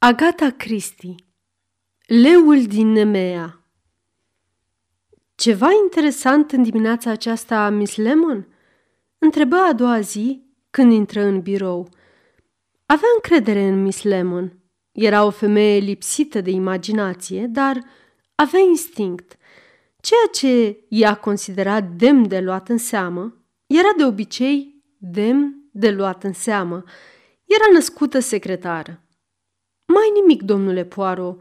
Agata Christie Leul din Nemea Ceva interesant în dimineața aceasta, Miss Lemon? Întrebă a doua zi când intră în birou. Avea încredere în Miss Lemon. Era o femeie lipsită de imaginație, dar avea instinct. Ceea ce ea considera demn de luat în seamă, era de obicei demn de luat în seamă. Era născută secretară mai nimic, domnule Poirot,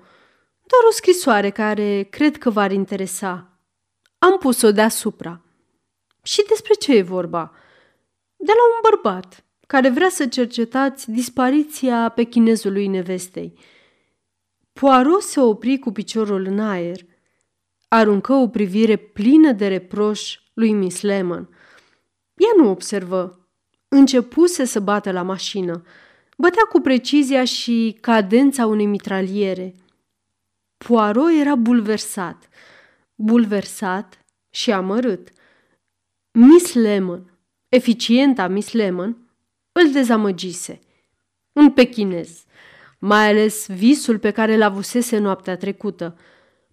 doar o scrisoare care cred că v-ar interesa. Am pus-o deasupra. Și despre ce e vorba? De la un bărbat care vrea să cercetați dispariția pe chinezului nevestei. Poirot se opri cu piciorul în aer. Aruncă o privire plină de reproș lui Miss Lemon. Ea nu observă. Începuse să bată la mașină. Bătea cu precizia și cadența unei mitraliere. Poirot era bulversat, bulversat și amărât. Miss Lemon, eficienta Miss Lemon, îl dezamăgise. Un pechinez, mai ales visul pe care l-avusese noaptea trecută.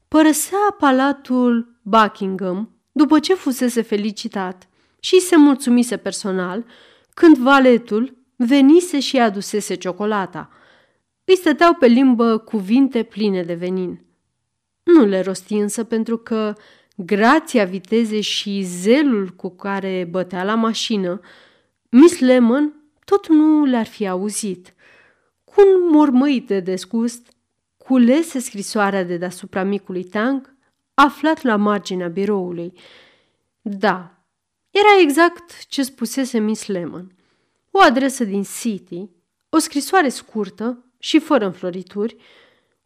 Părăsea palatul Buckingham după ce fusese felicitat și se mulțumise personal când valetul venise și adusese ciocolata. Îi stăteau pe limbă cuvinte pline de venin. Nu le rosti însă pentru că, grația vitezei și zelul cu care bătea la mașină, Miss Lemon tot nu le-ar fi auzit. Cu un mormăit de desgust, culese scrisoarea de deasupra micului tank, aflat la marginea biroului. Da, era exact ce spusese Miss Lemon – o adresă din City, o scrisoare scurtă și fără înflorituri,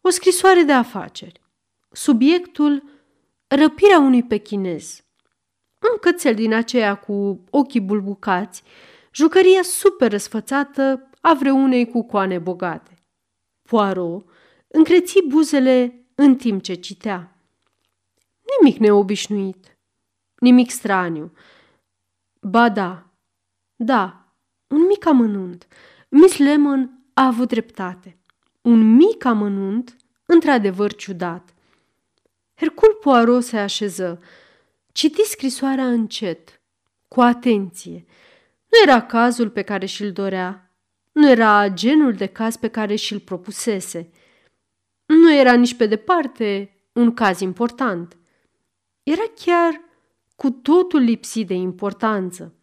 o scrisoare de afaceri. Subiectul răpirea unui pechinez. Un cățel din aceea cu ochii bulbucați, jucăria super răsfățată a vreunei cu coane bogate. Poirot încreți buzele în timp ce citea. Nimic neobișnuit, nimic straniu. Ba da, da, un mic amănunt. Miss Lemon a avut dreptate. Un mic amănunt, într-adevăr ciudat. Hercul Poirot se așeză. Citi scrisoarea încet, cu atenție. Nu era cazul pe care și-l dorea. Nu era genul de caz pe care și-l propusese. Nu era nici pe departe un caz important. Era chiar cu totul lipsit de importanță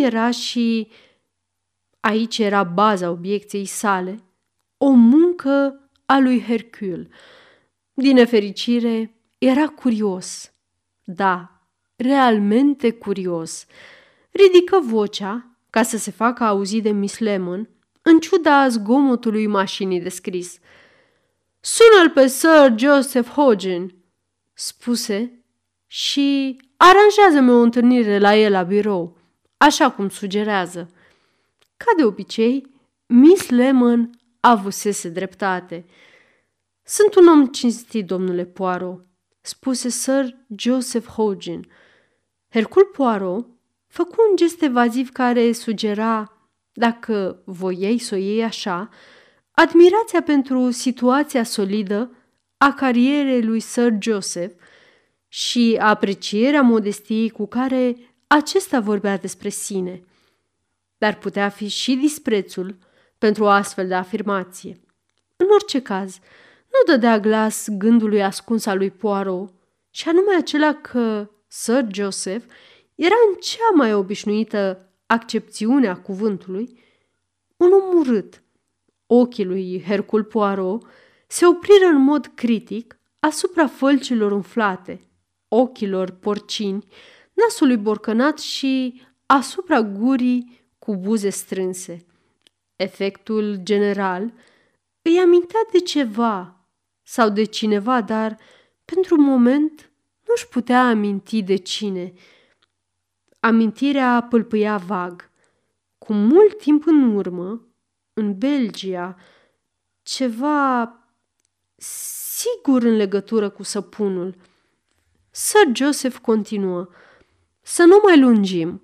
era și, aici era baza obiecției sale, o muncă a lui Hercule. Din nefericire, era curios. Da, realmente curios. Ridică vocea ca să se facă auzit de Miss Lemon, în ciuda zgomotului mașinii de scris. Sună-l pe Sir Joseph Hogan, spuse, și aranjează-mi o întâlnire la el la birou așa cum sugerează. Ca de obicei, Miss Lemon avusese dreptate. Sunt un om cinstit, domnule Poirot, spuse Sir Joseph Hogan. Hercul Poirot făcu un gest evaziv care sugera, dacă voiei să o iei așa, admirația pentru situația solidă a carierei lui Sir Joseph și aprecierea modestiei cu care acesta vorbea despre sine, dar putea fi și disprețul pentru o astfel de afirmație. În orice caz, nu dădea glas gândului ascuns al lui Poirot, și anume acela că Sir Joseph era în cea mai obișnuită accepțiune a cuvântului un om urât. Ochii lui Hercul Poirot se opriră în mod critic asupra fălcilor umflate, ochilor porcini nasului borcănat și asupra gurii cu buze strânse. Efectul general îi amintea de ceva sau de cineva, dar pentru un moment nu-și putea aminti de cine. Amintirea pâlpâia vag. Cu mult timp în urmă, în Belgia, ceva sigur în legătură cu săpunul. Sir Joseph continuă – să nu mai lungim.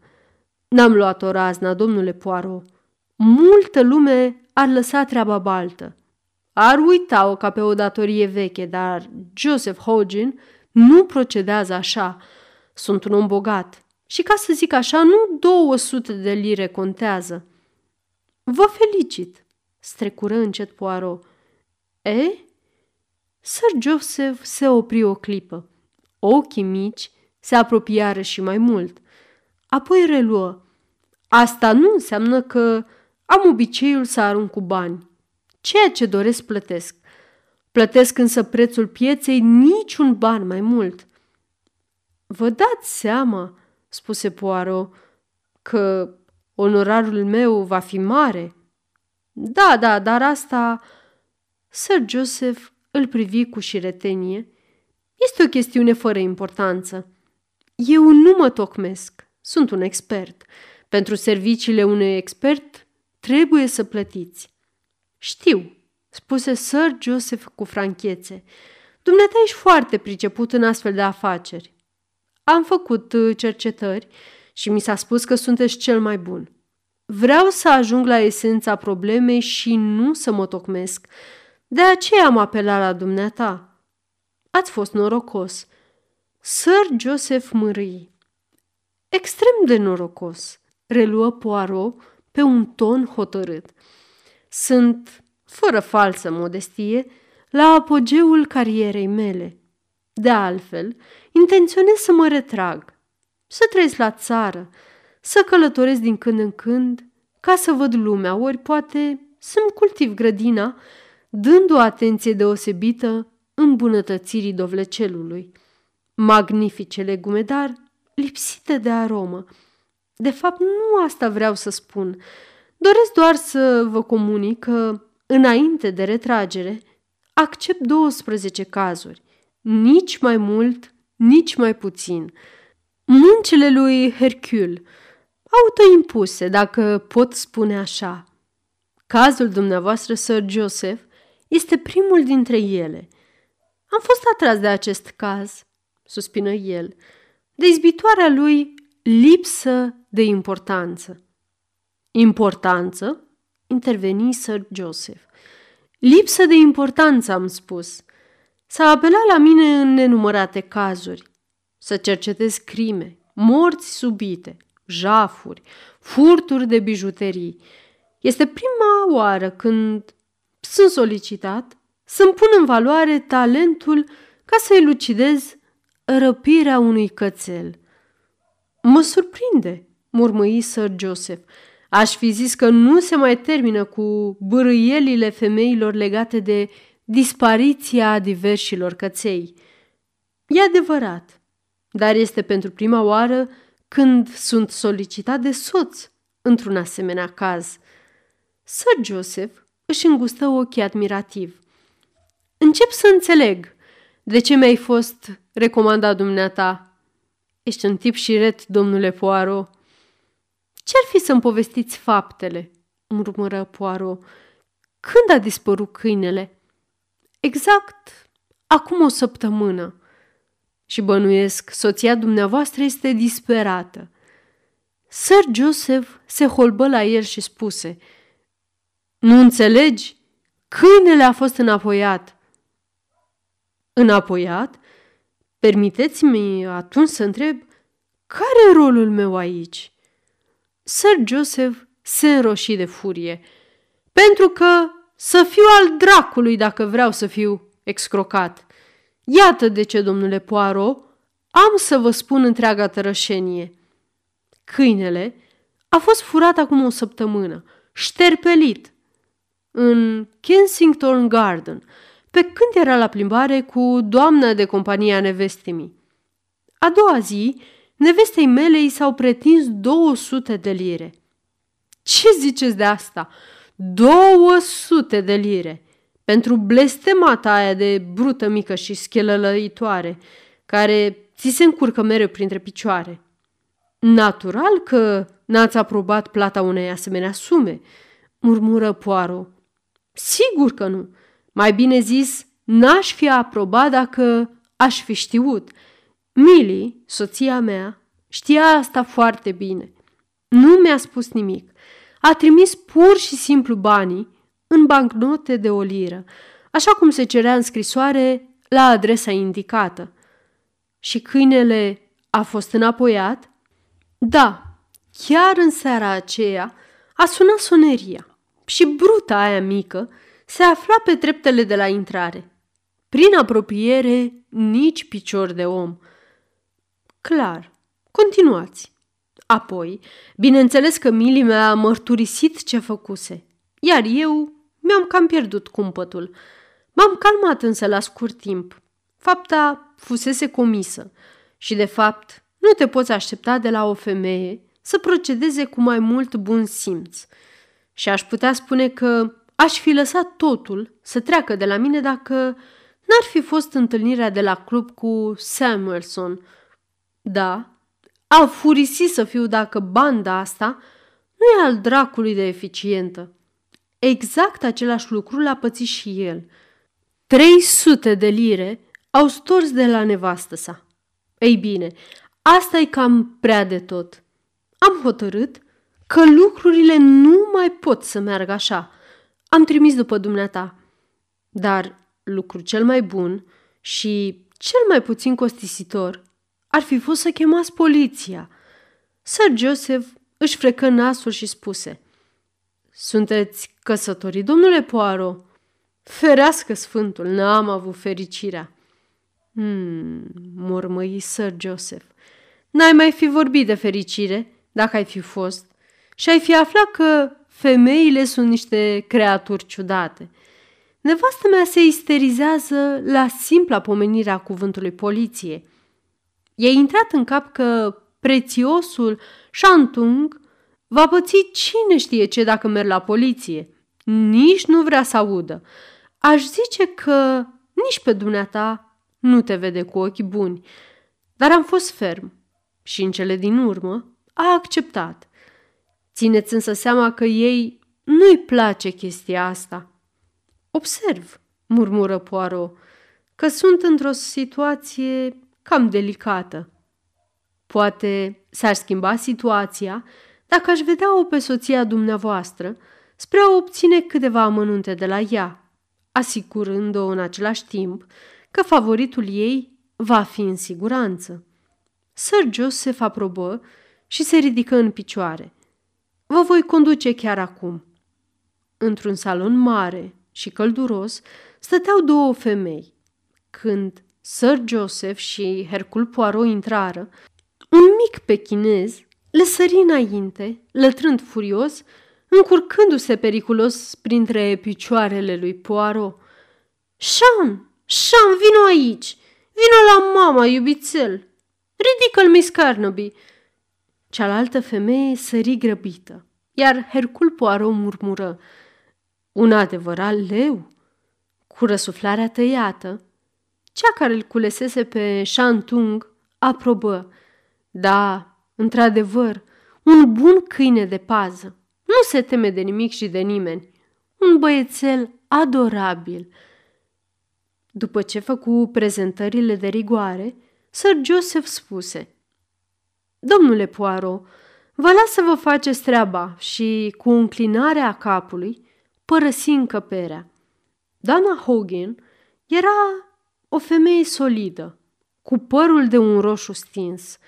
N-am luat o razna, domnule Poirot. multă lume ar lăsa treaba baltă. Ar uita-o ca pe o datorie veche, dar Joseph Hogin nu procedează așa. Sunt un om bogat și, ca să zic așa, nu 200 de lire contează. Vă felicit, strecură încet Poirot. E? Sir Joseph se opri o clipă. Ochii mici se apropiară și mai mult. Apoi reluă. Asta nu înseamnă că am obiceiul să arunc cu bani. Ceea ce doresc plătesc. Plătesc însă prețul pieței niciun ban mai mult. Vă dați seama, spuse Poirot, că onorarul meu va fi mare. Da, da, dar asta... Sir Joseph îl privi cu șiretenie. Este o chestiune fără importanță. Eu nu mă tocmesc. Sunt un expert. Pentru serviciile unui expert trebuie să plătiți. Știu, spuse Sir Joseph cu franchețe. Dumneata ești foarte priceput în astfel de afaceri. Am făcut uh, cercetări și mi s-a spus că sunteți cel mai bun. Vreau să ajung la esența problemei și nu să mă tocmesc. De aceea am apelat la dumneata. Ați fost norocos. Sir Joseph mârâi. Extrem de norocos, reluă Poirot pe un ton hotărât. Sunt, fără falsă modestie, la apogeul carierei mele. De altfel, intenționez să mă retrag, să trăiesc la țară, să călătoresc din când în când, ca să văd lumea, ori poate să-mi cultiv grădina, dând o atenție deosebită îmbunătățirii dovlecelului. Magnifice legume, dar lipsite de aromă. De fapt, nu asta vreau să spun. Doresc doar să vă comunic că, înainte de retragere, accept 12 cazuri, nici mai mult, nici mai puțin. Muncile lui Hercule, autoimpuse, dacă pot spune așa. Cazul dumneavoastră, Sir Joseph, este primul dintre ele. Am fost atras de acest caz, suspină el, de izbitoarea lui lipsă de importanță. Importanță? interveni Sir Joseph. Lipsă de importanță, am spus. S-a apelat la mine în nenumărate cazuri. Să cercetez crime, morți subite, jafuri, furturi de bijuterii. Este prima oară când sunt solicitat să-mi pun în valoare talentul ca să elucidez răpirea unui cățel. Mă surprinde, murmăi Sir Joseph. Aș fi zis că nu se mai termină cu bârâielile femeilor legate de dispariția diversilor căței. E adevărat, dar este pentru prima oară când sunt solicitat de soț într-un asemenea caz. Sir Joseph își îngustă ochii admirativ. Încep să înțeleg de ce mi-ai fost recomandat dumneata. Ești un tip șiret, domnule Poirot. Ce-ar fi să-mi povestiți faptele?" murmură Poirot. Când a dispărut câinele?" Exact acum o săptămână. Și bănuiesc, soția dumneavoastră este disperată. Sir Joseph se holbă la el și spuse Nu înțelegi? Câinele a fost înapoiat. Înapoiat? Permiteți-mi atunci să întreb care e rolul meu aici? Sir Joseph se înroși de furie. Pentru că să fiu al dracului dacă vreau să fiu excrocat. Iată de ce, domnule Poirot, am să vă spun întreaga tărășenie. Câinele a fost furat acum o săptămână, șterpelit, în Kensington Garden, pe când era la plimbare cu doamna de compania nevestimii. A doua zi, nevestei mele i s-au pretins 200 de lire. Ce ziceți de asta? 200 de lire! Pentru blestemata aia de brută mică și schelălăitoare, care ți se încurcă mereu printre picioare. Natural că n-ați aprobat plata unei asemenea sume, murmură Poaro. Sigur că nu. Mai bine zis, n-aș fi aprobat dacă aș fi știut. Mili, soția mea, știa asta foarte bine. Nu mi-a spus nimic. a trimis pur și simplu banii în bancnote de o liră, așa cum se cerea în scrisoare la adresa indicată. Și câinele a fost înapoiat? Da, chiar în seara aceea a sunat soneria și bruta aia mică se afla pe treptele de la intrare. Prin apropiere, nici picior de om. Clar, continuați. Apoi, bineînțeles că Mili mi-a mărturisit ce făcuse, iar eu mi-am cam pierdut cumpătul. M-am calmat însă la scurt timp. Fapta fusese comisă și, de fapt, nu te poți aștepta de la o femeie să procedeze cu mai mult bun simț. Și aș putea spune că aș fi lăsat totul să treacă de la mine dacă n-ar fi fost întâlnirea de la club cu Samuelson. Da, a furisit să fiu dacă banda asta nu e al dracului de eficientă. Exact același lucru l-a pățit și el. 300 de lire au stors de la nevastă sa. Ei bine, asta e cam prea de tot. Am hotărât că lucrurile nu mai pot să meargă așa. Am trimis după dumneata. Dar lucru cel mai bun și cel mai puțin costisitor ar fi fost să chemați poliția. Sir Joseph își frecă nasul și spuse Sunteți căsătorit, domnule Poirot?" Ferească sfântul, n-am avut fericirea. Hmm, mormăi Sir Joseph. N-ai mai fi vorbit de fericire, dacă ai fi fost, și ai fi aflat că femeile sunt niște creaturi ciudate. Nevastă mea se isterizează la simpla pomenire a cuvântului poliție. I-a intrat în cap că prețiosul Shantung va păți cine știe ce dacă merg la poliție. Nici nu vrea să audă. Aș zice că nici pe dumneata nu te vede cu ochi buni, dar am fost ferm și în cele din urmă a acceptat. Țineți însă seama că ei nu-i place chestia asta. Observ, murmură Poirot, că sunt într-o situație cam delicată. Poate s-ar schimba situația dacă aș vedea-o pe soția dumneavoastră spre a obține câteva amănunte de la ea, asigurând-o în același timp că favoritul ei va fi în siguranță. Sir Joseph aprobă și se ridică în picioare. Vă voi conduce chiar acum. Într-un salon mare și călduros stăteau două femei. Când Sir Joseph și Hercul Poirot intrară, un mic pechinez le sări înainte, lătrând furios, încurcându-se periculos printre picioarele lui Poirot. Sean, Sean, vino aici! Vino la mama, iubițel! Ridică-l, Miss Carnaby!" Cealaltă femeie sări grăbită, iar Hercul Poirot murmură, un adevărat leu, cu răsuflarea tăiată. Cea care îl culesese pe Shantung aprobă. Da, într-adevăr, un bun câine de pază. Nu se teme de nimic și de nimeni. Un băiețel adorabil. După ce făcu prezentările de rigoare, Sir Joseph spuse Domnule Poirot, vă las să vă faceți treaba și, cu înclinarea capului, părăsi încăperea. Doamna Hogan era o femeie solidă, cu părul de un roșu stins.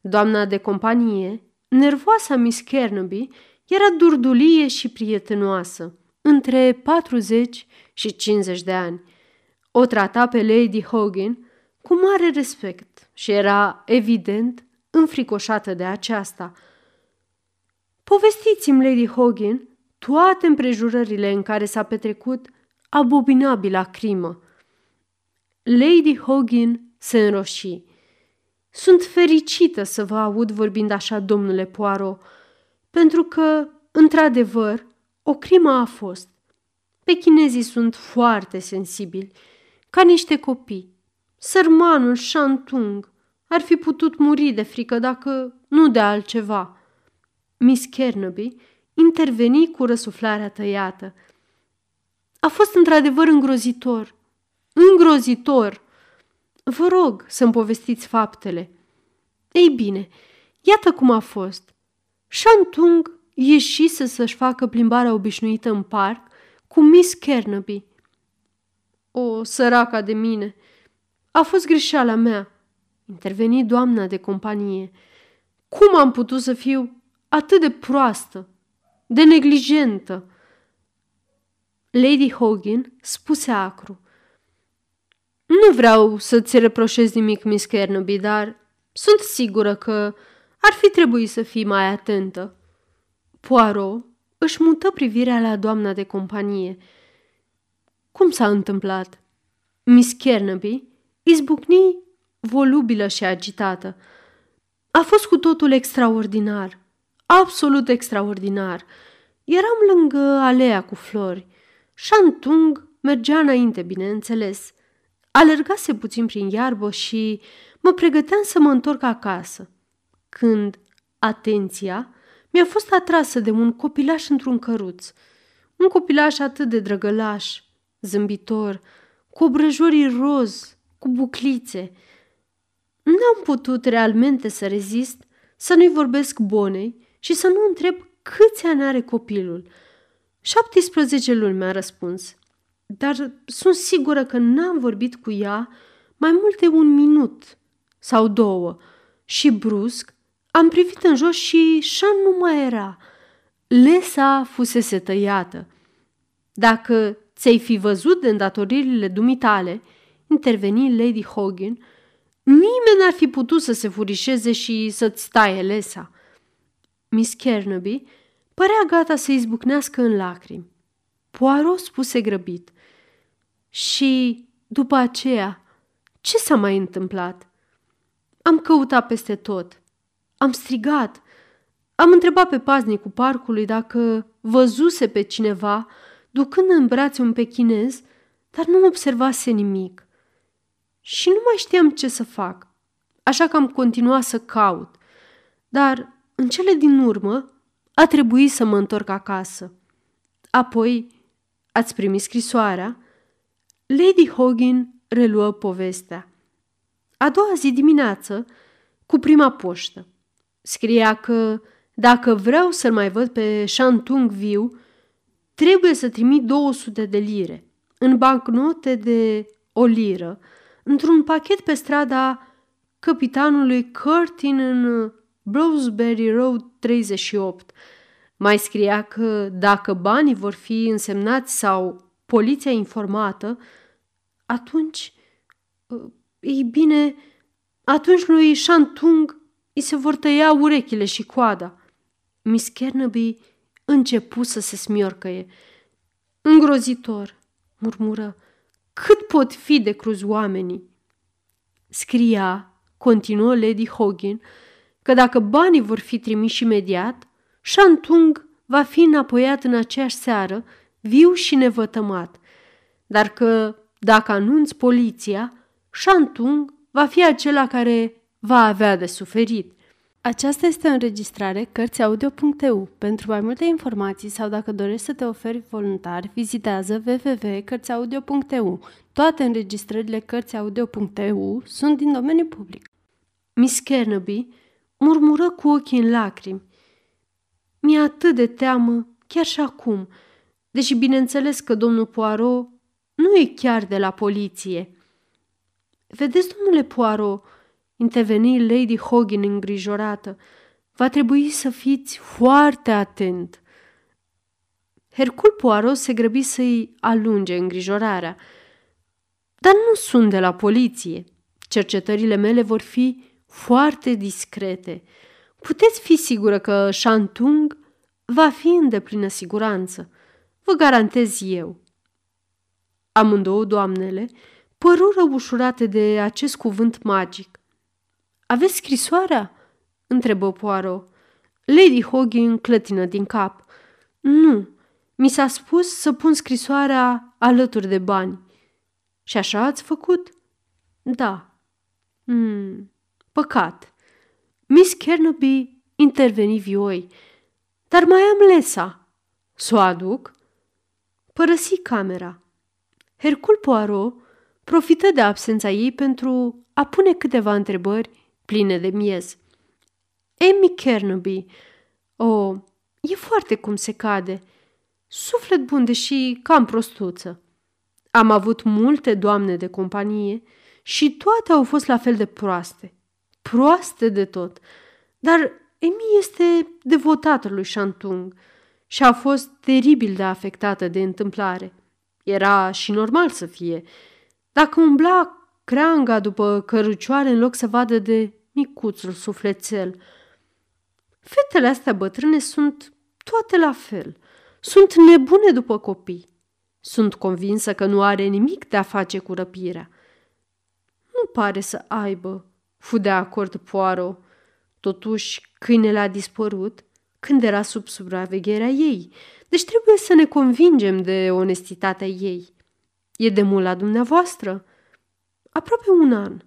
Doamna de companie, nervoasa Miss Kernaby, era durdulie și prietenoasă, între 40 și 50 de ani. O trata pe Lady Hogan cu mare respect și era, evident, înfricoșată de aceasta. Povestiți-mi, Lady Hogan, toate împrejurările în care s-a petrecut abominabila crimă. Lady Hogan se înroși. Sunt fericită să vă aud vorbind așa, domnule Poirot, pentru că, într-adevăr, o crimă a fost. Pechinezii sunt foarte sensibili, ca niște copii. Sărmanul Shantung ar fi putut muri de frică dacă nu de altceva. Miss Kernaby interveni cu răsuflarea tăiată. A fost într-adevăr îngrozitor. Îngrozitor! Vă rog să-mi povestiți faptele. Ei bine, iată cum a fost. Shantung ieșise să-și facă plimbarea obișnuită în parc cu Miss Kernaby. O, săraca de mine! A fost greșeala mea, interveni doamna de companie. Cum am putut să fiu atât de proastă, de neglijentă? Lady Hogan spuse acru. Nu vreau să-ți reproșez nimic, Miss Kernaby, dar sunt sigură că ar fi trebuit să fii mai atentă. Poirot își mută privirea la doamna de companie. Cum s-a întâmplat? Miss Kernaby izbucni volubilă și agitată. A fost cu totul extraordinar, absolut extraordinar. Eram lângă alea cu flori. Shantung mergea înainte, bineînțeles. Alergase puțin prin iarbă și mă pregăteam să mă întorc acasă. Când atenția mi-a fost atrasă de un copilaș într-un căruț. Un copilaș atât de drăgălaș, zâmbitor, cu obrăjorii roz, cu buclițe. N-am putut realmente să rezist, să nu-i vorbesc bonei și să nu întreb câți ani are copilul. 17 luni mi-a răspuns, dar sunt sigură că n-am vorbit cu ea mai mult de un minut sau două și brusc am privit în jos și Șan nu mai era. Lesa fusese tăiată. Dacă ți-ai fi văzut de îndatoririle dumitale, interveni Lady Hogan, nimeni n-ar fi putut să se furișeze și să-ți taie lesa. Miss Kernaby părea gata să izbucnească în lacrimi. Poirot spuse grăbit. Și după aceea, ce s-a mai întâmplat? Am căutat peste tot. Am strigat. Am întrebat pe paznicul parcului dacă văzuse pe cineva ducând în brațe un pechinez, dar nu observase nimic. Și nu mai știam ce să fac, așa că am continuat să caut. Dar, în cele din urmă, a trebuit să mă întorc acasă. Apoi, ați primit scrisoarea? Lady Hogan reluă povestea. A doua zi dimineață, cu prima poștă. Scria că dacă vreau să-l mai văd pe Shantung viu, trebuie să trimit 200 de lire în bancnote de o liră, într-un pachet pe strada capitanului Curtin în Browsbury Road 38. Mai scria că dacă banii vor fi însemnați sau poliția informată, atunci, ei bine, atunci lui Shantung îi se vor tăia urechile și coada. Miss Kernaby începu să se smiorcăie. Îngrozitor, murmură, cât pot fi de cruz oamenii? Scria, continuă Lady Hogan, că dacă banii vor fi trimiși imediat, Shantung va fi înapoiat în aceeași seară, viu și nevătămat, dar că dacă anunți poliția, Shantung va fi acela care va avea de suferit. Aceasta este o înregistrare Cărțiaudio.eu. Pentru mai multe informații sau dacă dorești să te oferi voluntar, vizitează www.cărțiaudio.eu. Toate înregistrările Cărțiaudio.eu sunt din domeniu public. Miss Kernaby murmură cu ochii în lacrimi. Mi-e atât de teamă, chiar și acum, deși bineînțeles că domnul Poirot nu e chiar de la poliție. Vedeți, domnule Poirot, interveni Lady Hogan îngrijorată. Va trebui să fiți foarte atent. Hercul Poirot se grăbi să-i alunge îngrijorarea. Dar nu sunt de la poliție. Cercetările mele vor fi foarte discrete. Puteți fi sigură că Shantung va fi în deplină siguranță. Vă garantez eu. Amândouă doamnele părură ușurate de acest cuvânt magic. Aveți scrisoarea?" întrebă Poirot. Lady Hogan clătină din cap. Nu, mi s-a spus să pun scrisoarea alături de bani. Și așa ați făcut? Da. Hmm, păcat. Miss Kernaby interveni vioi. Dar mai am lesa. Să o aduc? Părăsi camera. Hercul Poirot profită de absența ei pentru a pune câteva întrebări pline de miez. Amy Kernaby, o, E foarte cum se cade. Suflet bun, deși cam prostuță. Am avut multe doamne de companie și toate au fost la fel de proaste. Proaste de tot. Dar Emi este devotată lui Shantung și a fost teribil de afectată de întâmplare. Era și normal să fie. Dacă umbla creanga după cărucioare în loc să vadă de micuțul sufletel. Fetele astea bătrâne sunt toate la fel. Sunt nebune după copii. Sunt convinsă că nu are nimic de a face cu răpirea. Nu pare să aibă, fu de acord Poirot. Totuși, câinele a dispărut când era sub supravegherea ei, deci trebuie să ne convingem de onestitatea ei. E de mult la dumneavoastră? Aproape un an.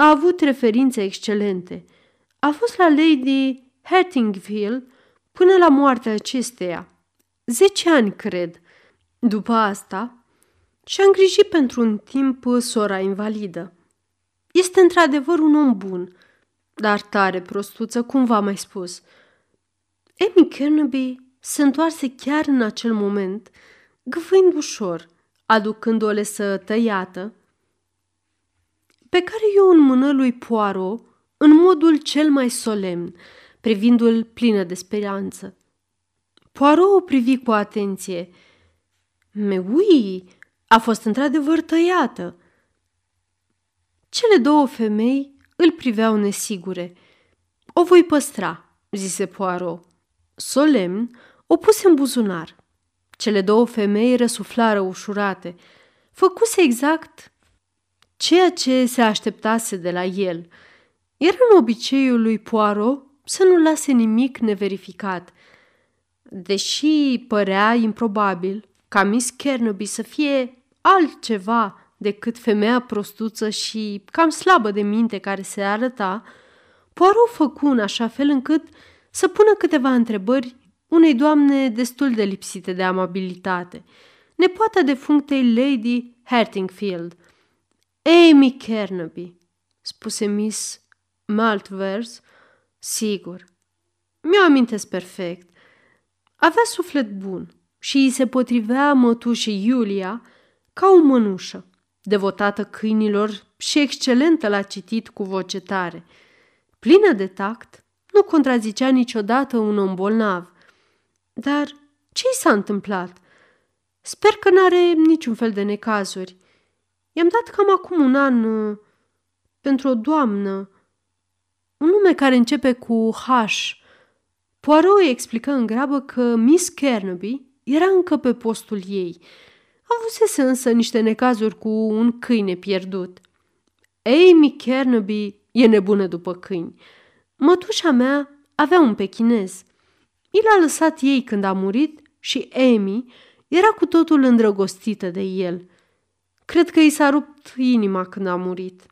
A avut referințe excelente. A fost la Lady Hattingville până la moartea acesteia. Zece ani, cred. După asta, și-a îngrijit pentru un timp sora invalidă. Este într-adevăr un om bun, dar tare prostuță, cum v-am mai spus. Amy Kernaby se întoarse chiar în acel moment, gâfâind ușor, aducând o lesă tăiată, pe care eu mână lui Poirot în modul cel mai solemn, privindu-l plină de speranță. Poirot o privi cu atenție. Meui a fost într-adevăr tăiată. Cele două femei îl priveau nesigure. O voi păstra, zise Poirot. Solemn, o puse în buzunar. Cele două femei răsuflară ușurate. Făcuse exact ceea ce se așteptase de la el. Era în obiceiul lui Poirot să nu lase nimic neverificat. Deși părea improbabil ca Miss Kernaby să fie altceva decât femeia prostuță și cam slabă de minte care se arăta, Poirot făcu în așa fel încât să pună câteva întrebări unei doamne destul de lipsite de amabilitate, nepoata defunctei Lady Hertingfield. Amy Kernaby, spuse Miss Maltvers, sigur. Mi-o amintesc perfect. Avea suflet bun și îi se potrivea mătușii Iulia ca o mănușă, devotată câinilor și excelentă la citit cu voce tare. Plină de tact, nu contrazicea niciodată un om bolnav. Dar ce i s-a întâmplat? Sper că n-are niciun fel de necazuri. I-am dat cam acum un an uh, pentru o doamnă, un nume care începe cu H. Poirot îi explică în grabă că Miss Kernaby era încă pe postul ei. Avusese însă niște necazuri cu un câine pierdut. Amy Kernaby e nebună după câini. Mătușa mea avea un pechinez. I l-a lăsat ei când a murit și Amy era cu totul îndrăgostită de el. Cred că i s-a rupt inima când a murit.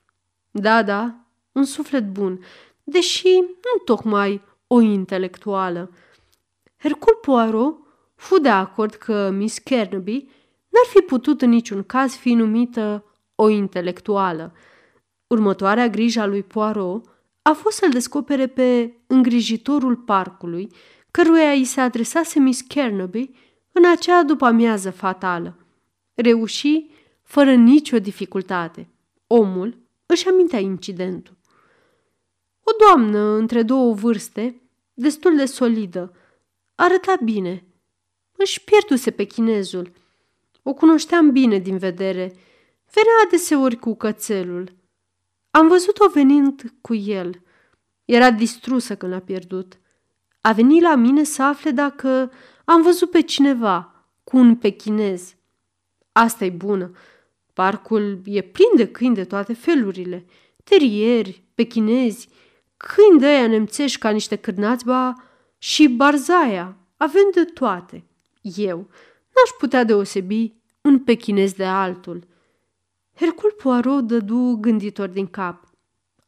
Da, da, un suflet bun, deși nu tocmai o intelectuală. Hercul Poirot fu de acord că Miss Kernaby n-ar fi putut în niciun caz fi numită o intelectuală. Următoarea grijă a lui Poirot a fost să-l descopere pe îngrijitorul parcului, căruia îi se adresase Miss Kernaby în acea după-amiază fatală. Reuși fără nicio dificultate. Omul își amintea incidentul. O doamnă între două vârste, destul de solidă, arăta bine. Își pierduse pe chinezul. O cunoșteam bine din vedere. Venea adeseori cu cățelul. Am văzut-o venind cu el. Era distrusă când l-a pierdut. A venit la mine să afle dacă am văzut pe cineva cu un pechinez. Asta e bună. Parcul e plin de câini de toate felurile. Terieri, pechinezi, câini de aia nemțești ca niște cârnați, ba și barzaia. Avem de toate. Eu n-aș putea deosebi un pechinez de altul. Hercul Poirot dădu gânditor din cap.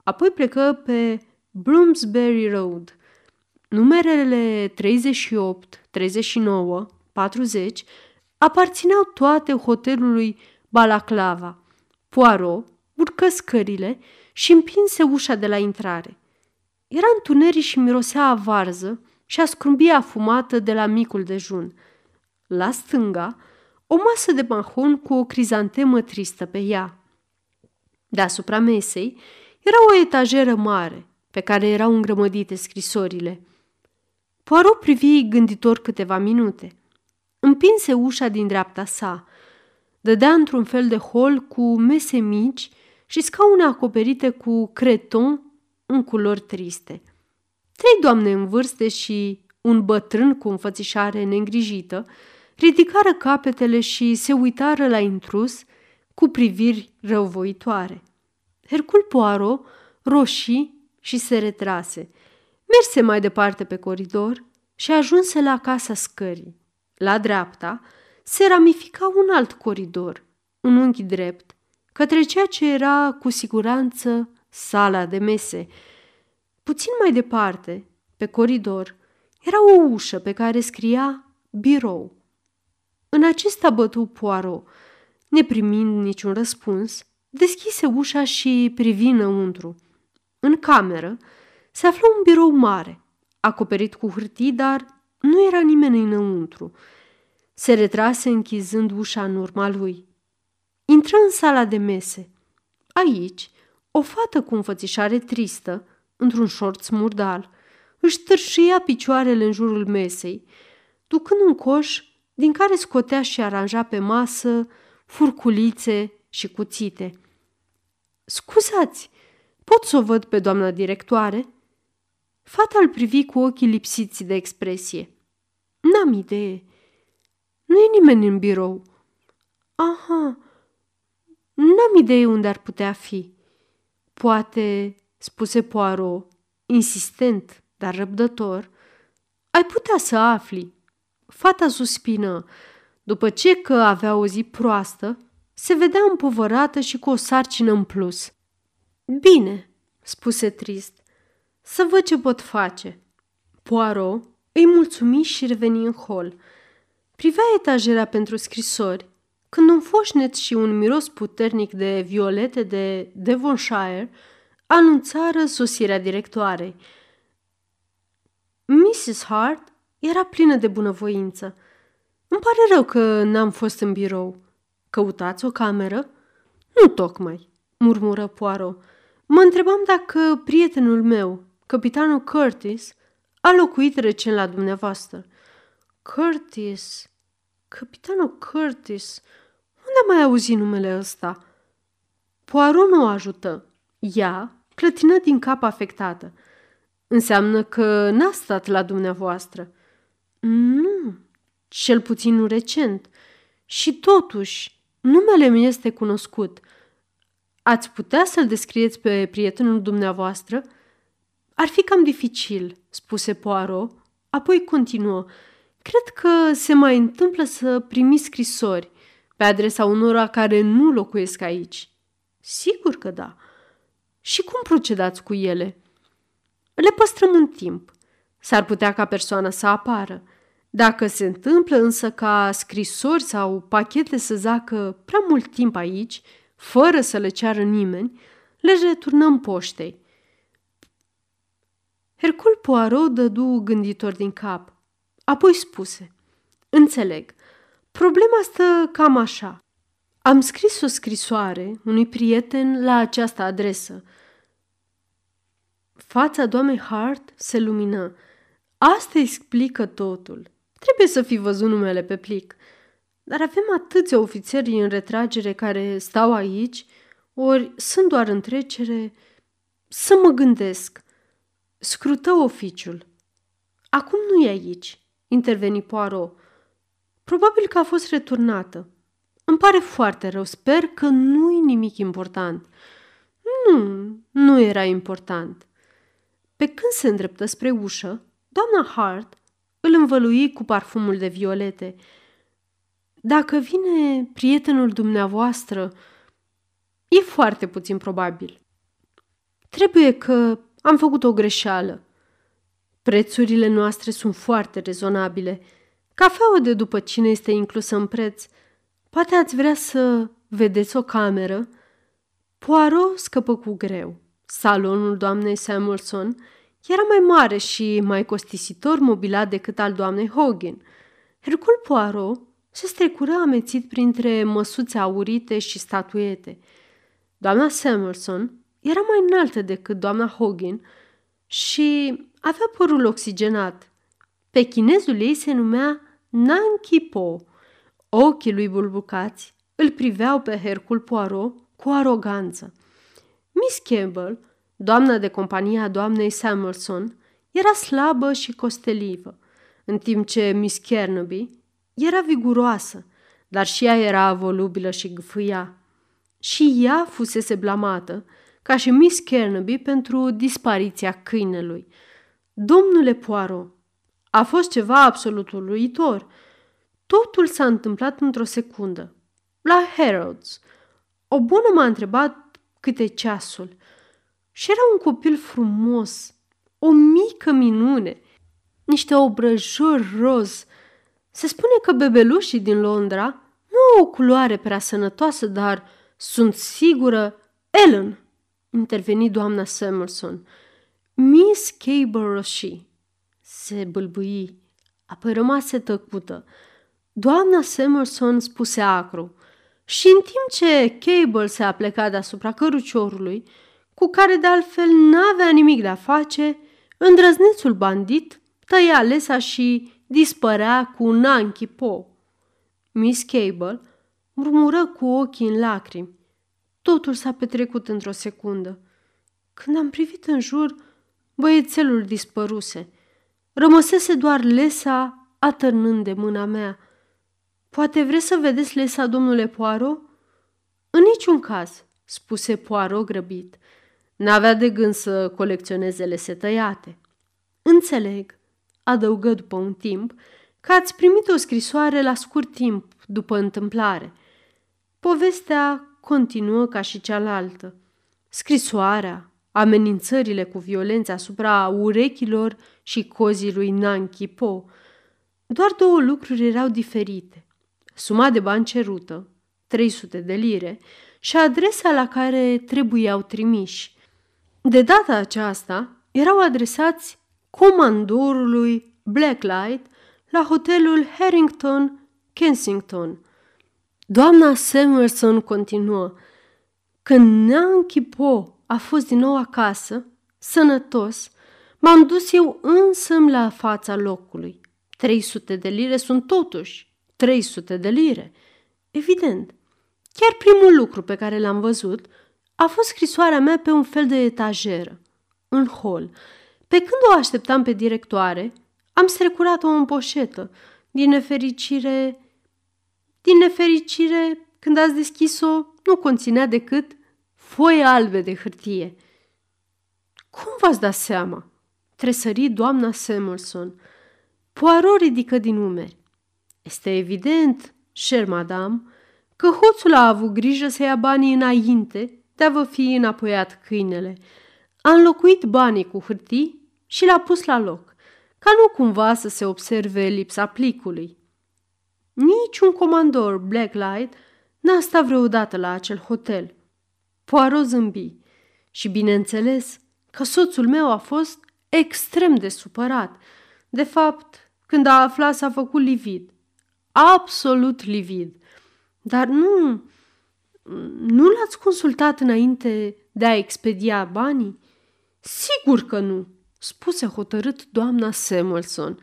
Apoi plecă pe Bloomsbury Road. Numerele 38, 39, 40 aparțineau toate hotelului Balaclava. Poirot urcă scările și împinse ușa de la intrare. Era întuneric și mirosea a varză și a scrumbia afumată de la micul dejun. La stânga, o masă de mahon cu o crizantemă tristă pe ea. Deasupra mesei era o etajeră mare, pe care erau îngrămădite scrisorile. Poirot privi gânditor câteva minute. Împinse ușa din dreapta sa. Dădea într-un fel de hol cu mese mici și scaune acoperite cu creton în culori triste. Trei doamne în vârste și un bătrân cu înfățișare neîngrijită ridicară capetele și se uitară la intrus cu priviri răuvoitoare. Hercul Poirot roșii și se retrase. Merse mai departe pe coridor și ajunse la casa scării. La dreapta se ramifica un alt coridor, un unghi drept, către ceea ce era cu siguranță sala de mese. Puțin mai departe, pe coridor, era o ușă pe care scria birou. În acesta bătu Poirot. Neprimind niciun răspuns, deschise ușa și privi înăuntru. În cameră se afla un birou mare, acoperit cu hârtii, dar nu era nimeni înăuntru. Se retrase închizând ușa în urma lui. Intră în sala de mese. Aici, o fată cu înfățișare tristă, într-un șorț murdal, își târșia picioarele în jurul mesei, ducând un coș din care scotea și aranja pe masă furculițe și cuțite. Scuzați, pot să o văd pe doamna directoare?" Fata îl privi cu ochii lipsiți de expresie. N-am idee. Nu e nimeni în birou. Aha, n-am idee unde ar putea fi. Poate, spuse Poirot, insistent, dar răbdător, ai putea să afli. Fata suspină. După ce că avea o zi proastă, se vedea împovărată și cu o sarcină în plus. Bine, spuse trist, să văd ce pot face. Poirot îi mulțumi și reveni în hol. Privea etajera pentru scrisori, când un foșnet și un miros puternic de violete de Devonshire anunțară sosirea directoarei. Mrs. Hart era plină de bunăvoință. Îmi pare rău că n-am fost în birou. Căutați o cameră? Nu tocmai, murmură Poirot. Mă întrebam dacă prietenul meu, capitanul Curtis, a locuit recent la dumneavoastră. Curtis, capitanul Curtis, unde am mai auzit numele ăsta? Poirot nu o ajută. Ea clătină din cap afectată. Înseamnă că n-a stat la dumneavoastră. Nu, cel puțin nu recent. Și totuși, numele mi este cunoscut. Ați putea să-l descrieți pe prietenul dumneavoastră?" Ar fi cam dificil, spuse Poirot, apoi continuă. Cred că se mai întâmplă să primiți scrisori pe adresa unora care nu locuiesc aici. Sigur că da. Și cum procedați cu ele? Le păstrăm în timp. S-ar putea ca persoana să apară. Dacă se întâmplă însă ca scrisori sau pachete să zacă prea mult timp aici, fără să le ceară nimeni, le returnăm poștei. Hercul Poirot dădu gânditor din cap. Apoi spuse, Înțeleg, problema stă cam așa. Am scris o scrisoare unui prieten la această adresă. Fața doamnei Hart se lumină. Asta explică totul. Trebuie să fi văzut numele pe plic. Dar avem atâția ofițeri în retragere care stau aici, ori sunt doar în trecere. Să mă gândesc – Scrută oficiul. Acum nu e aici, interveni Poirot. Probabil că a fost returnată. Îmi pare foarte rău, sper că nu e nimic important. Nu, nu era important. Pe când se îndreptă spre ușă, doamna Hart îl învălui cu parfumul de violete. Dacă vine prietenul dumneavoastră, e foarte puțin probabil. Trebuie că am făcut o greșeală. Prețurile noastre sunt foarte rezonabile. Cafeaua de după cine este inclusă în preț. Poate ați vrea să vedeți o cameră? Poirot scăpă cu greu. Salonul doamnei Samuelson era mai mare și mai costisitor mobilat decât al doamnei Hogan. Hercul Poirot se strecură amețit printre măsuțe aurite și statuete. Doamna Samuelson era mai înaltă decât doamna Hogan și avea părul oxigenat. Pe chinezul ei se numea Nanki Po. Ochii lui bulbucați îl priveau pe Hercul Poirot cu aroganță. Miss Campbell, doamna de companie a doamnei Samuelson, era slabă și costelivă, în timp ce Miss Carnaby era viguroasă, dar și ea era volubilă și gâfâia. Și ea fusese blamată, ca și Miss Carnaby, pentru dispariția câinelui. Domnule Poirot, a fost ceva absolut uluitor. Totul s-a întâmplat într-o secundă. La Harrods, o bună m-a întrebat câte ceasul. Și era un copil frumos, o mică minune, niște obrăjori roz. Se spune că bebelușii din Londra nu au o culoare prea sănătoasă, dar sunt sigură... Ellen, interveni doamna Samuelson. Miss Cable Roshi. Se bâlbâi, apoi rămase tăcută. Doamna Samuelson spuse acru și în timp ce Cable se apleca deasupra căruciorului, cu care de altfel n-avea nimic de a face, îndrăznețul bandit tăia lesa și dispărea cu un anchipo. Miss Cable murmură cu ochii în lacrimi. Totul s-a petrecut într-o secundă. Când am privit în jur, băiețelul dispăruse. Rămăsese doar lesa atârnând de mâna mea – Poate vreți să vedeți lesa, domnule Poirot? În niciun caz, spuse Poirot grăbit. N-avea de gând să colecționeze lese tăiate. Înțeleg, adăugă după un timp, că ați primit o scrisoare la scurt timp după întâmplare. Povestea continuă ca și cealaltă. Scrisoarea, amenințările cu violență asupra urechilor și cozii lui Nanki Po. Doar două lucruri erau diferite suma de bani cerută, 300 de lire, și adresa la care trebuiau trimiși. De data aceasta, erau adresați comandorului Blacklight la hotelul Harrington, Kensington. Doamna Samuelson continuă. Când Nanki Po a fost din nou acasă, sănătos, m-am dus eu însă la fața locului. 300 de lire sunt totuși 300 de lire. Evident, chiar primul lucru pe care l-am văzut a fost scrisoarea mea pe un fel de etajeră, în hol. Pe când o așteptam pe directoare, am strecurat-o în poșetă. Din nefericire... Din nefericire, când ați deschis-o, nu conținea decât foie albe de hârtie. Cum v-ați dat seama? Tresări doamna Samuelson. Poirot ridică din umeri. Este evident, cher madame, că hoțul a avut grijă să ia banii înainte de a vă fi înapoiat câinele. A înlocuit banii cu hârtii și l-a pus la loc, ca nu cumva să se observe lipsa plicului. Niciun comandor Blacklight n-a stat vreodată la acel hotel. Poirot zâmbi și, bineînțeles, că soțul meu a fost extrem de supărat. De fapt, când a aflat, s-a făcut livid absolut livid. Dar nu, nu l-ați consultat înainte de a expedia banii? Sigur că nu, spuse hotărât doamna Samuelson.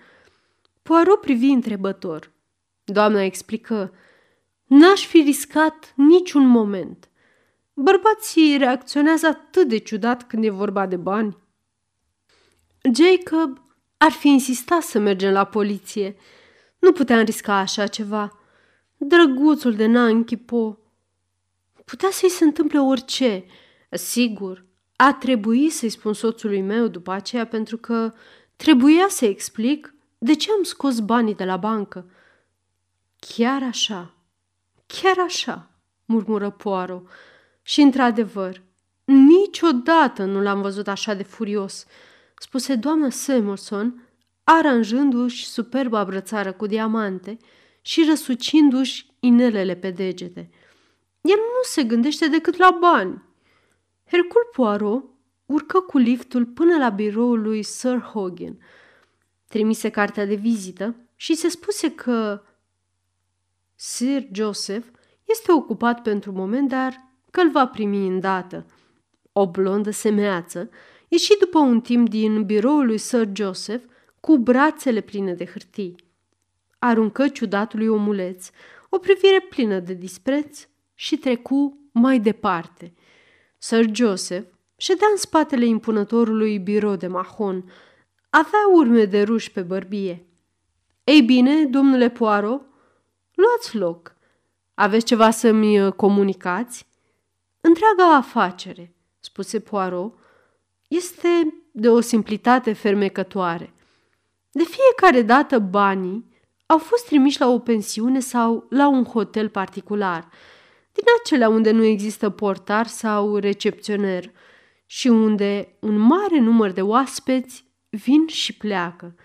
Poirot privi întrebător. Doamna explică, n-aș fi riscat niciun moment. Bărbații reacționează atât de ciudat când e vorba de bani. Jacob ar fi insistat să mergem la poliție, nu puteam risca așa ceva. Drăguțul de Nanchi Po. Putea să-i se întâmple orice. Sigur, a trebuit să-i spun soțului meu după aceea pentru că trebuia să explic de ce am scos banii de la bancă. Chiar așa, chiar așa, murmură Poaro. Și într-adevăr, niciodată nu l-am văzut așa de furios, spuse doamna Samuelson, aranjându-și superba brățară cu diamante și răsucindu-și inelele pe degete. El nu se gândește decât la bani. Hercul Poirot urcă cu liftul până la biroul lui Sir Hogan. Trimise cartea de vizită și se spuse că Sir Joseph este ocupat pentru moment, dar că îl va primi îndată. O blondă semeață ieși după un timp din biroul lui Sir Joseph cu brațele pline de hârtii. Aruncă ciudatului omuleț o privire plină de dispreț și trecu mai departe. Sir Joseph ședea în spatele impunătorului birou de mahon. Avea urme de ruși pe bărbie. Ei bine, domnule Poirot, luați loc. Aveți ceva să-mi uh, comunicați? Întreaga afacere, spuse Poirot, este de o simplitate fermecătoare. De fiecare dată banii au fost trimiși la o pensiune sau la un hotel particular, din acelea unde nu există portar sau recepționer și unde un mare număr de oaspeți vin și pleacă.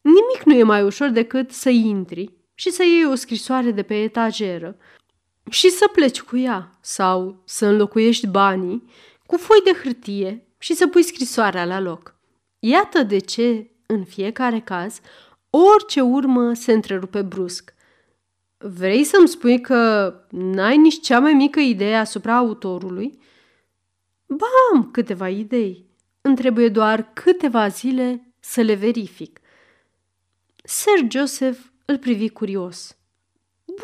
Nimic nu e mai ușor decât să intri și să iei o scrisoare de pe etageră și să pleci cu ea sau să înlocuiești banii cu foi de hârtie și să pui scrisoarea la loc. Iată de ce, în fiecare caz, orice urmă se întrerupe brusc. Vrei să-mi spui că n-ai nici cea mai mică idee asupra autorului? Ba, am câteva idei. Îmi trebuie doar câteva zile să le verific. Sir Joseph îl privi curios.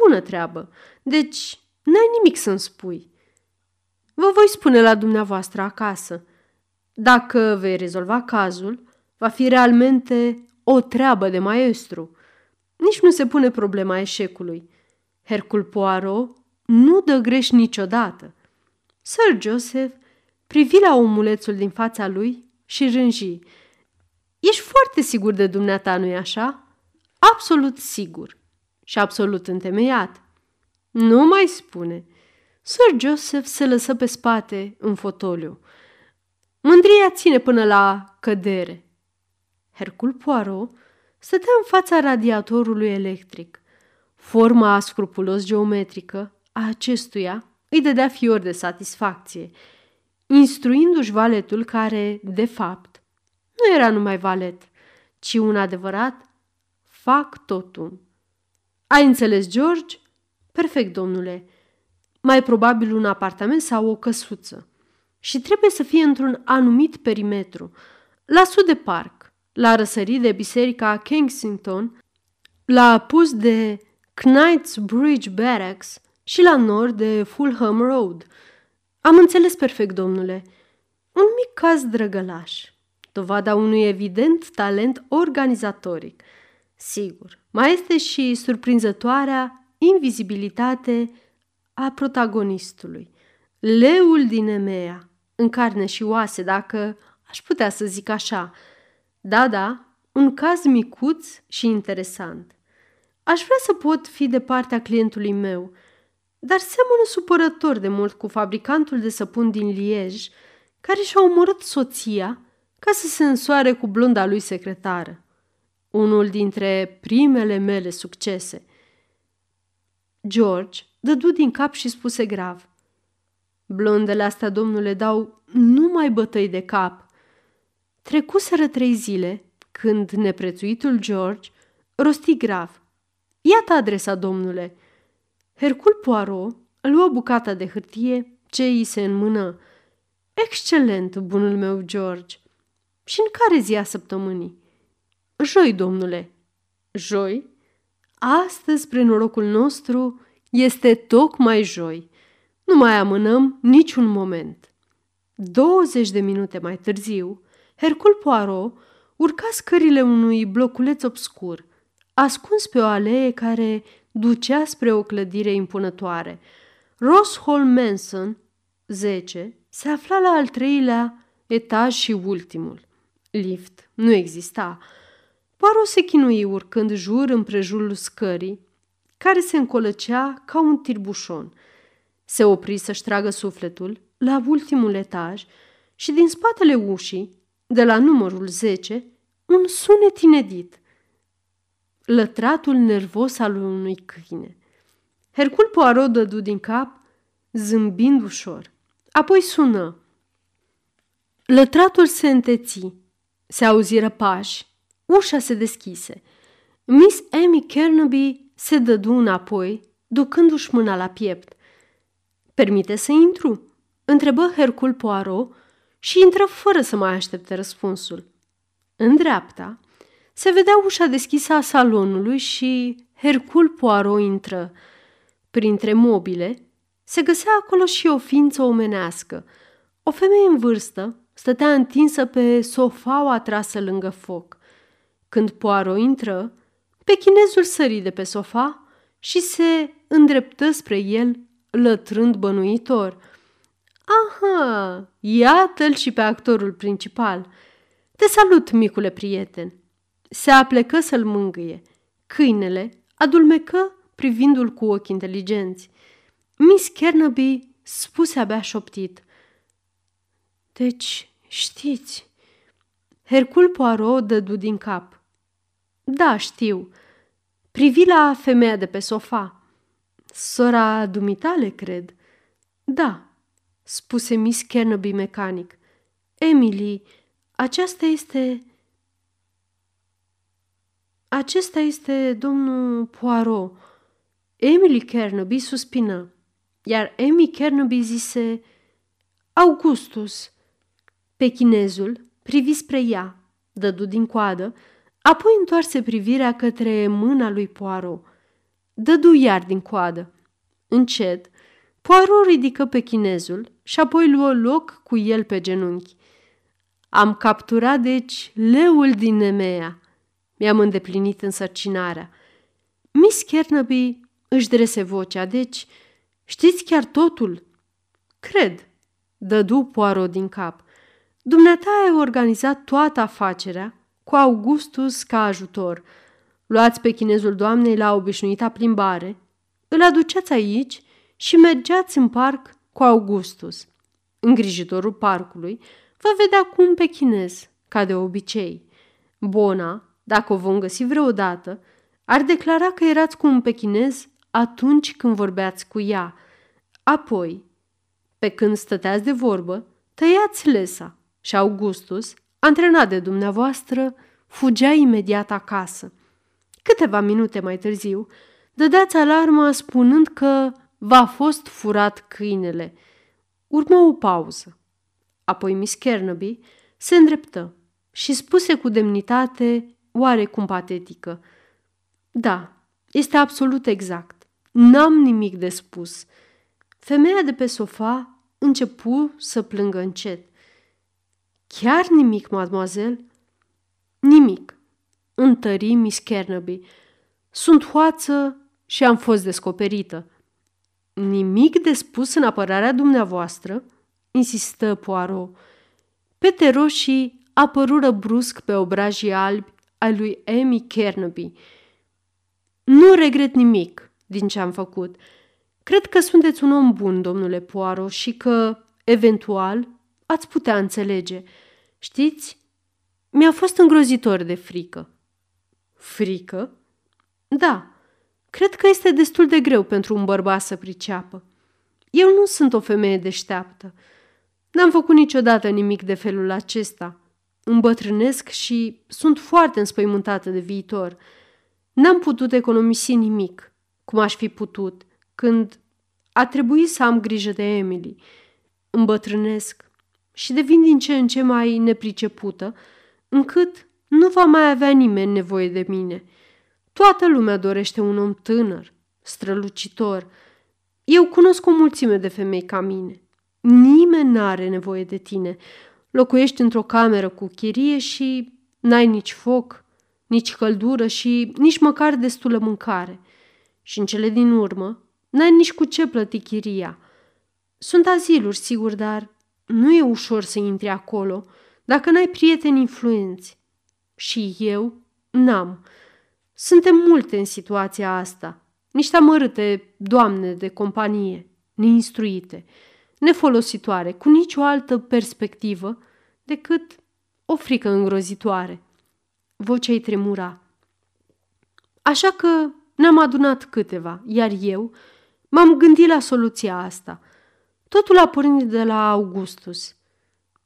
Bună treabă, deci n-ai nimic să-mi spui. Vă voi spune la dumneavoastră acasă. Dacă vei rezolva cazul, va fi realmente o treabă de maestru. Nici nu se pune problema eșecului. Hercul Poirot nu dă greș niciodată. Sir Joseph privi la omulețul din fața lui și rânji. Ești foarte sigur de dumneata, nu-i așa? Absolut sigur și absolut întemeiat. Nu mai spune. Sir Joseph se lăsă pe spate în fotoliu. Mândria ține până la cădere. Hercul Poirot stătea în fața radiatorului electric. Forma scrupulos geometrică a acestuia îi dădea fior de satisfacție, instruindu-și valetul care, de fapt, nu era numai valet, ci un adevărat fac totul. Ai înțeles, George? Perfect, domnule. Mai probabil un apartament sau o căsuță. Și trebuie să fie într-un anumit perimetru, la sud de parc, la răsărit de biserica Kensington, la apus de Knightsbridge Barracks și la nord de Fulham Road. Am înțeles perfect, domnule. Un mic caz drăgălaș, dovada unui evident talent organizatoric. Sigur, mai este și surprinzătoarea invizibilitate a protagonistului. Leul din Emea, în carne și oase, dacă aș putea să zic așa. Da, da, un caz micuț și interesant. Aș vrea să pot fi de partea clientului meu, dar seamănă supărător de mult cu fabricantul de săpun din Liej, care și-a omorât soția ca să se însoare cu blonda lui secretară. Unul dintre primele mele succese. George dădu din cap și spuse grav. Blondele astea, domnule, dau numai bătăi de cap. Trecuseră trei zile când neprețuitul George rosti grav. Iată adresa, domnule. Hercul Poirot luă bucata de hârtie ce îi se înmână. Excelent, bunul meu George. Și în care zi a săptămânii? Joi, domnule. Joi? Astăzi, spre norocul nostru, este tocmai joi. Nu mai amânăm niciun moment. 20 de minute mai târziu, Hercul Poirot urca scările unui bloculeț obscur, ascuns pe o alee care ducea spre o clădire impunătoare. Ross Hall Manson, 10, se afla la al treilea etaj și ultimul. Lift nu exista. Poirot se chinui urcând jur împrejurul scării, care se încolăcea ca un tirbușon. Se opri să-și tragă sufletul la ultimul etaj și din spatele ușii, de la numărul 10, un sunet inedit. Lătratul nervos al unui câine. Hercul Poirot dădu din cap, zâmbind ușor. Apoi sună. Lătratul se înteți, se auziră pași, ușa se deschise. Miss Amy Kernaby se dădu înapoi, ducându-și mâna la piept. Permite să intru?" întrebă Hercul Poirot și intră fără să mai aștepte răspunsul. În dreapta se vedea ușa deschisă a salonului și Hercul Poirot intră. Printre mobile se găsea acolo și o ființă omenească. O femeie în vârstă stătea întinsă pe sofaua atrasă lângă foc. Când Poirot intră, pechinezul sări de pe sofa și se îndreptă spre el, lătrând bănuitor. Aha, iată-l și pe actorul principal. Te salut, micule prieten. Se aplecă să-l mângâie. Câinele adulmecă privindu-l cu ochi inteligenți. Miss Kernaby spuse abia șoptit. Deci, știți... Hercul Poirot dădu din cap. Da, știu. Privi la femeia de pe sofa. Sora dumitale, cred. Da, spuse Miss Kernaby mecanic. Emily, aceasta este... Acesta este domnul Poirot. Emily Kernaby suspină, iar Amy Kernaby zise Augustus. Pechinezul privi spre ea, dădu din coadă, apoi întoarse privirea către mâna lui Poirot. Dădu iar din coadă. Încet, Poirot ridică pechinezul și apoi luă loc cu el pe genunchi. Am capturat, deci, leul din Nemea. Mi-am îndeplinit însărcinarea. Miss Kernaby își drese vocea, deci, știți chiar totul? Cred, dădu Poirot din cap. Dumneata ai organizat toată afacerea cu Augustus ca ajutor. Luați pe chinezul doamnei la obișnuita plimbare, îl aduceați aici și mergeați în parc cu Augustus. Îngrijitorul parcului vă vedea cu un pechinez, ca de obicei. Bona, dacă o vom găsi vreodată, ar declara că erați cu un pechinez atunci când vorbeați cu ea. Apoi, pe când stăteați de vorbă, tăiați lesa și Augustus, antrenat de dumneavoastră, fugea imediat acasă. Câteva minute mai târziu, dădeați alarma spunând că v-a fost furat câinele. Urmă o pauză. Apoi Miss Kernaby se îndreptă și spuse cu demnitate oarecum patetică. Da, este absolut exact. N-am nimic de spus. Femeia de pe sofa începu să plângă încet. Chiar nimic, mademoiselle? Nimic, întări Miss Kernaby. Sunt hoață și am fost descoperită. Nimic de spus în apărarea dumneavoastră? insistă Poirot. Pete roșii apărură brusc pe obrajii albi ai lui Amy Kernaby. Nu regret nimic din ce am făcut. Cred că sunteți un om bun, domnule Poirot, și că, eventual, ați putea înțelege. Știți, mi-a fost îngrozitor de frică. Frică? Da, cred că este destul de greu pentru un bărbat să priceapă. Eu nu sunt o femeie deșteaptă. N-am făcut niciodată nimic de felul acesta. Îmbătrânesc și sunt foarte înspăimântată de viitor. N-am putut economisi nimic, cum aș fi putut, când a trebuit să am grijă de Emily. Îmbătrânesc și devin din ce în ce mai nepricepută, încât nu va mai avea nimeni nevoie de mine. Toată lumea dorește un om tânăr, strălucitor. Eu cunosc o mulțime de femei ca mine. Nimeni n-are nevoie de tine. Locuiești într-o cameră cu chirie și n-ai nici foc, nici căldură și nici măcar destulă mâncare. Și în cele din urmă, n-ai nici cu ce plăti chiria. Sunt aziluri, sigur, dar nu e ușor să intri acolo dacă n-ai prieteni influenți. Și eu n-am. Suntem multe în situația asta. Niște amărâte doamne de companie, neinstruite, nefolositoare, cu nicio altă perspectivă decât o frică îngrozitoare. Vocea ei tremura. Așa că ne-am adunat câteva, iar eu m-am gândit la soluția asta – Totul a pornit de la Augustus.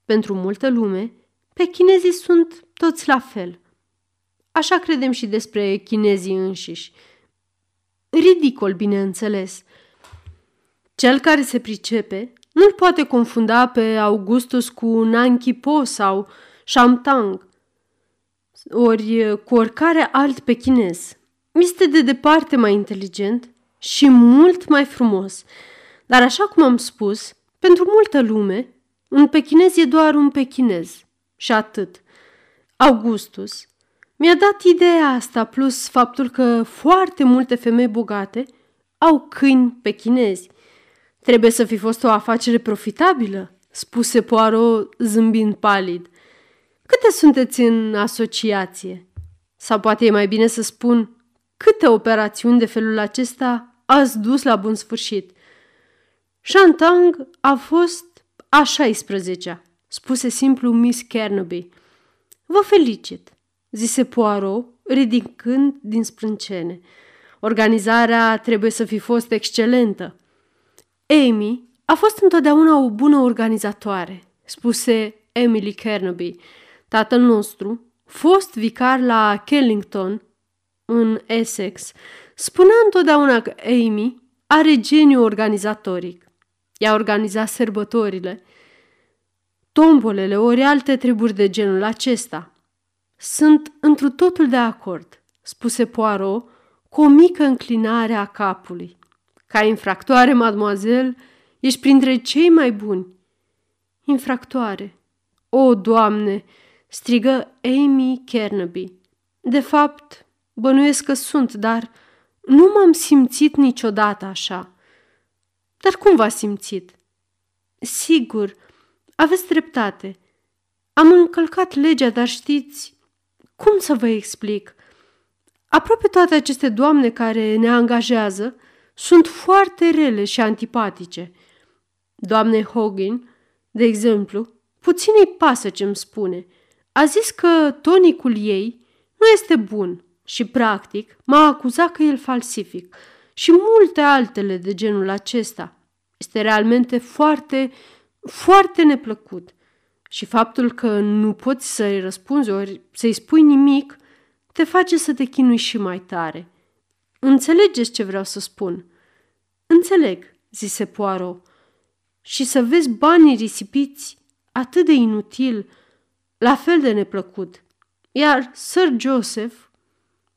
Pentru multă lume, pe chinezii sunt toți la fel. Așa credem și despre chinezii înșiși. Ridicol, bineînțeles. Cel care se pricepe nu-l poate confunda pe Augustus cu Nanki Po sau Shamtang, ori cu oricare alt pe chinez. Este de departe mai inteligent și mult mai frumos. Dar așa cum am spus, pentru multă lume, un pechinez e doar un pechinez. Și atât. Augustus mi-a dat ideea asta, plus faptul că foarte multe femei bogate au câini pechinezi. Trebuie să fi fost o afacere profitabilă, spuse Poirot zâmbind palid. Câte sunteți în asociație? Sau poate e mai bine să spun câte operațiuni de felul acesta ați dus la bun sfârșit. Shantang a fost a 16-a, spuse simplu Miss Carnaby. Vă felicit, zise Poirot, ridicând din sprâncene. Organizarea trebuie să fi fost excelentă. Amy a fost întotdeauna o bună organizatoare, spuse Emily Carnaby. Tatăl nostru, fost vicar la Kellington, în Essex, spunea întotdeauna că Amy are geniu organizatoric. Ea organiza sărbătorile, tombolele ori alte treburi de genul acesta. Sunt întru totul de acord, spuse Poirot cu o mică înclinare a capului. Ca infractoare, mademoiselle, ești printre cei mai buni. Infractoare. O, Doamne!" strigă Amy Kernaby. De fapt, bănuiesc că sunt, dar nu m-am simțit niciodată așa. Dar cum v-a simțit? Sigur, aveți dreptate. Am încălcat legea, dar știți, cum să vă explic? Aproape toate aceste doamne care ne angajează sunt foarte rele și antipatice. Doamne Hogan, de exemplu, puțin îi pasă ce-mi spune. A zis că tonicul ei nu este bun și, practic, m-a acuzat că el falsific și multe altele de genul acesta. Este realmente foarte, foarte neplăcut. Și faptul că nu poți să-i răspunzi ori să-i spui nimic, te face să te chinui și mai tare. Înțelegeți ce vreau să spun? Înțeleg, zise Poirot. Și să vezi banii risipiți atât de inutil, la fel de neplăcut. Iar Sir Joseph,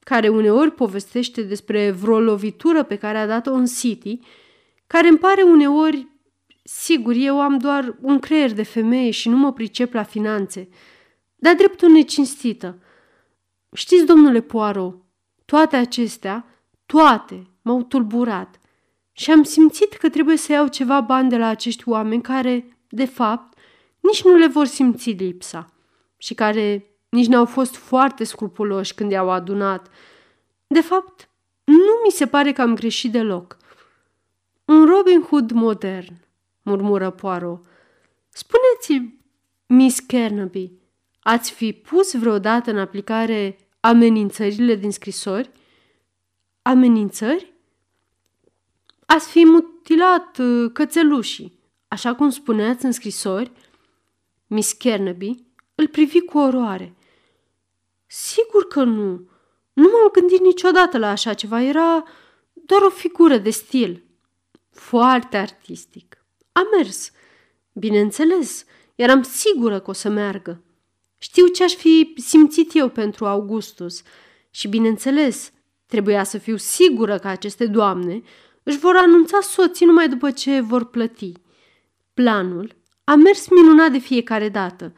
care uneori povestește despre vreo lovitură pe care a dat-o în City, care îmi pare uneori, sigur, eu am doar un creier de femeie și nu mă pricep la finanțe, dar dreptul necinstită. Știți, domnule Poirot, toate acestea, toate, m-au tulburat și am simțit că trebuie să iau ceva bani de la acești oameni care, de fapt, nici nu le vor simți lipsa și care nici n-au fost foarte scrupuloși când i-au adunat. De fapt, nu mi se pare că am greșit deloc. Un Robin Hood modern, murmură Poirot. Spuneți, Miss Carnaby, ați fi pus vreodată în aplicare amenințările din scrisori? Amenințări? Ați fi mutilat uh, cățelușii, așa cum spuneați în scrisori? Miss Carnaby îl privi cu oroare. Sigur că nu. Nu m-am gândit niciodată la așa ceva. Era doar o figură de stil. Foarte artistic. A mers. Bineînțeles, eram sigură că o să meargă. Știu ce aș fi simțit eu pentru Augustus și, bineînțeles, trebuia să fiu sigură că aceste doamne își vor anunța soții numai după ce vor plăti. Planul a mers minunat de fiecare dată.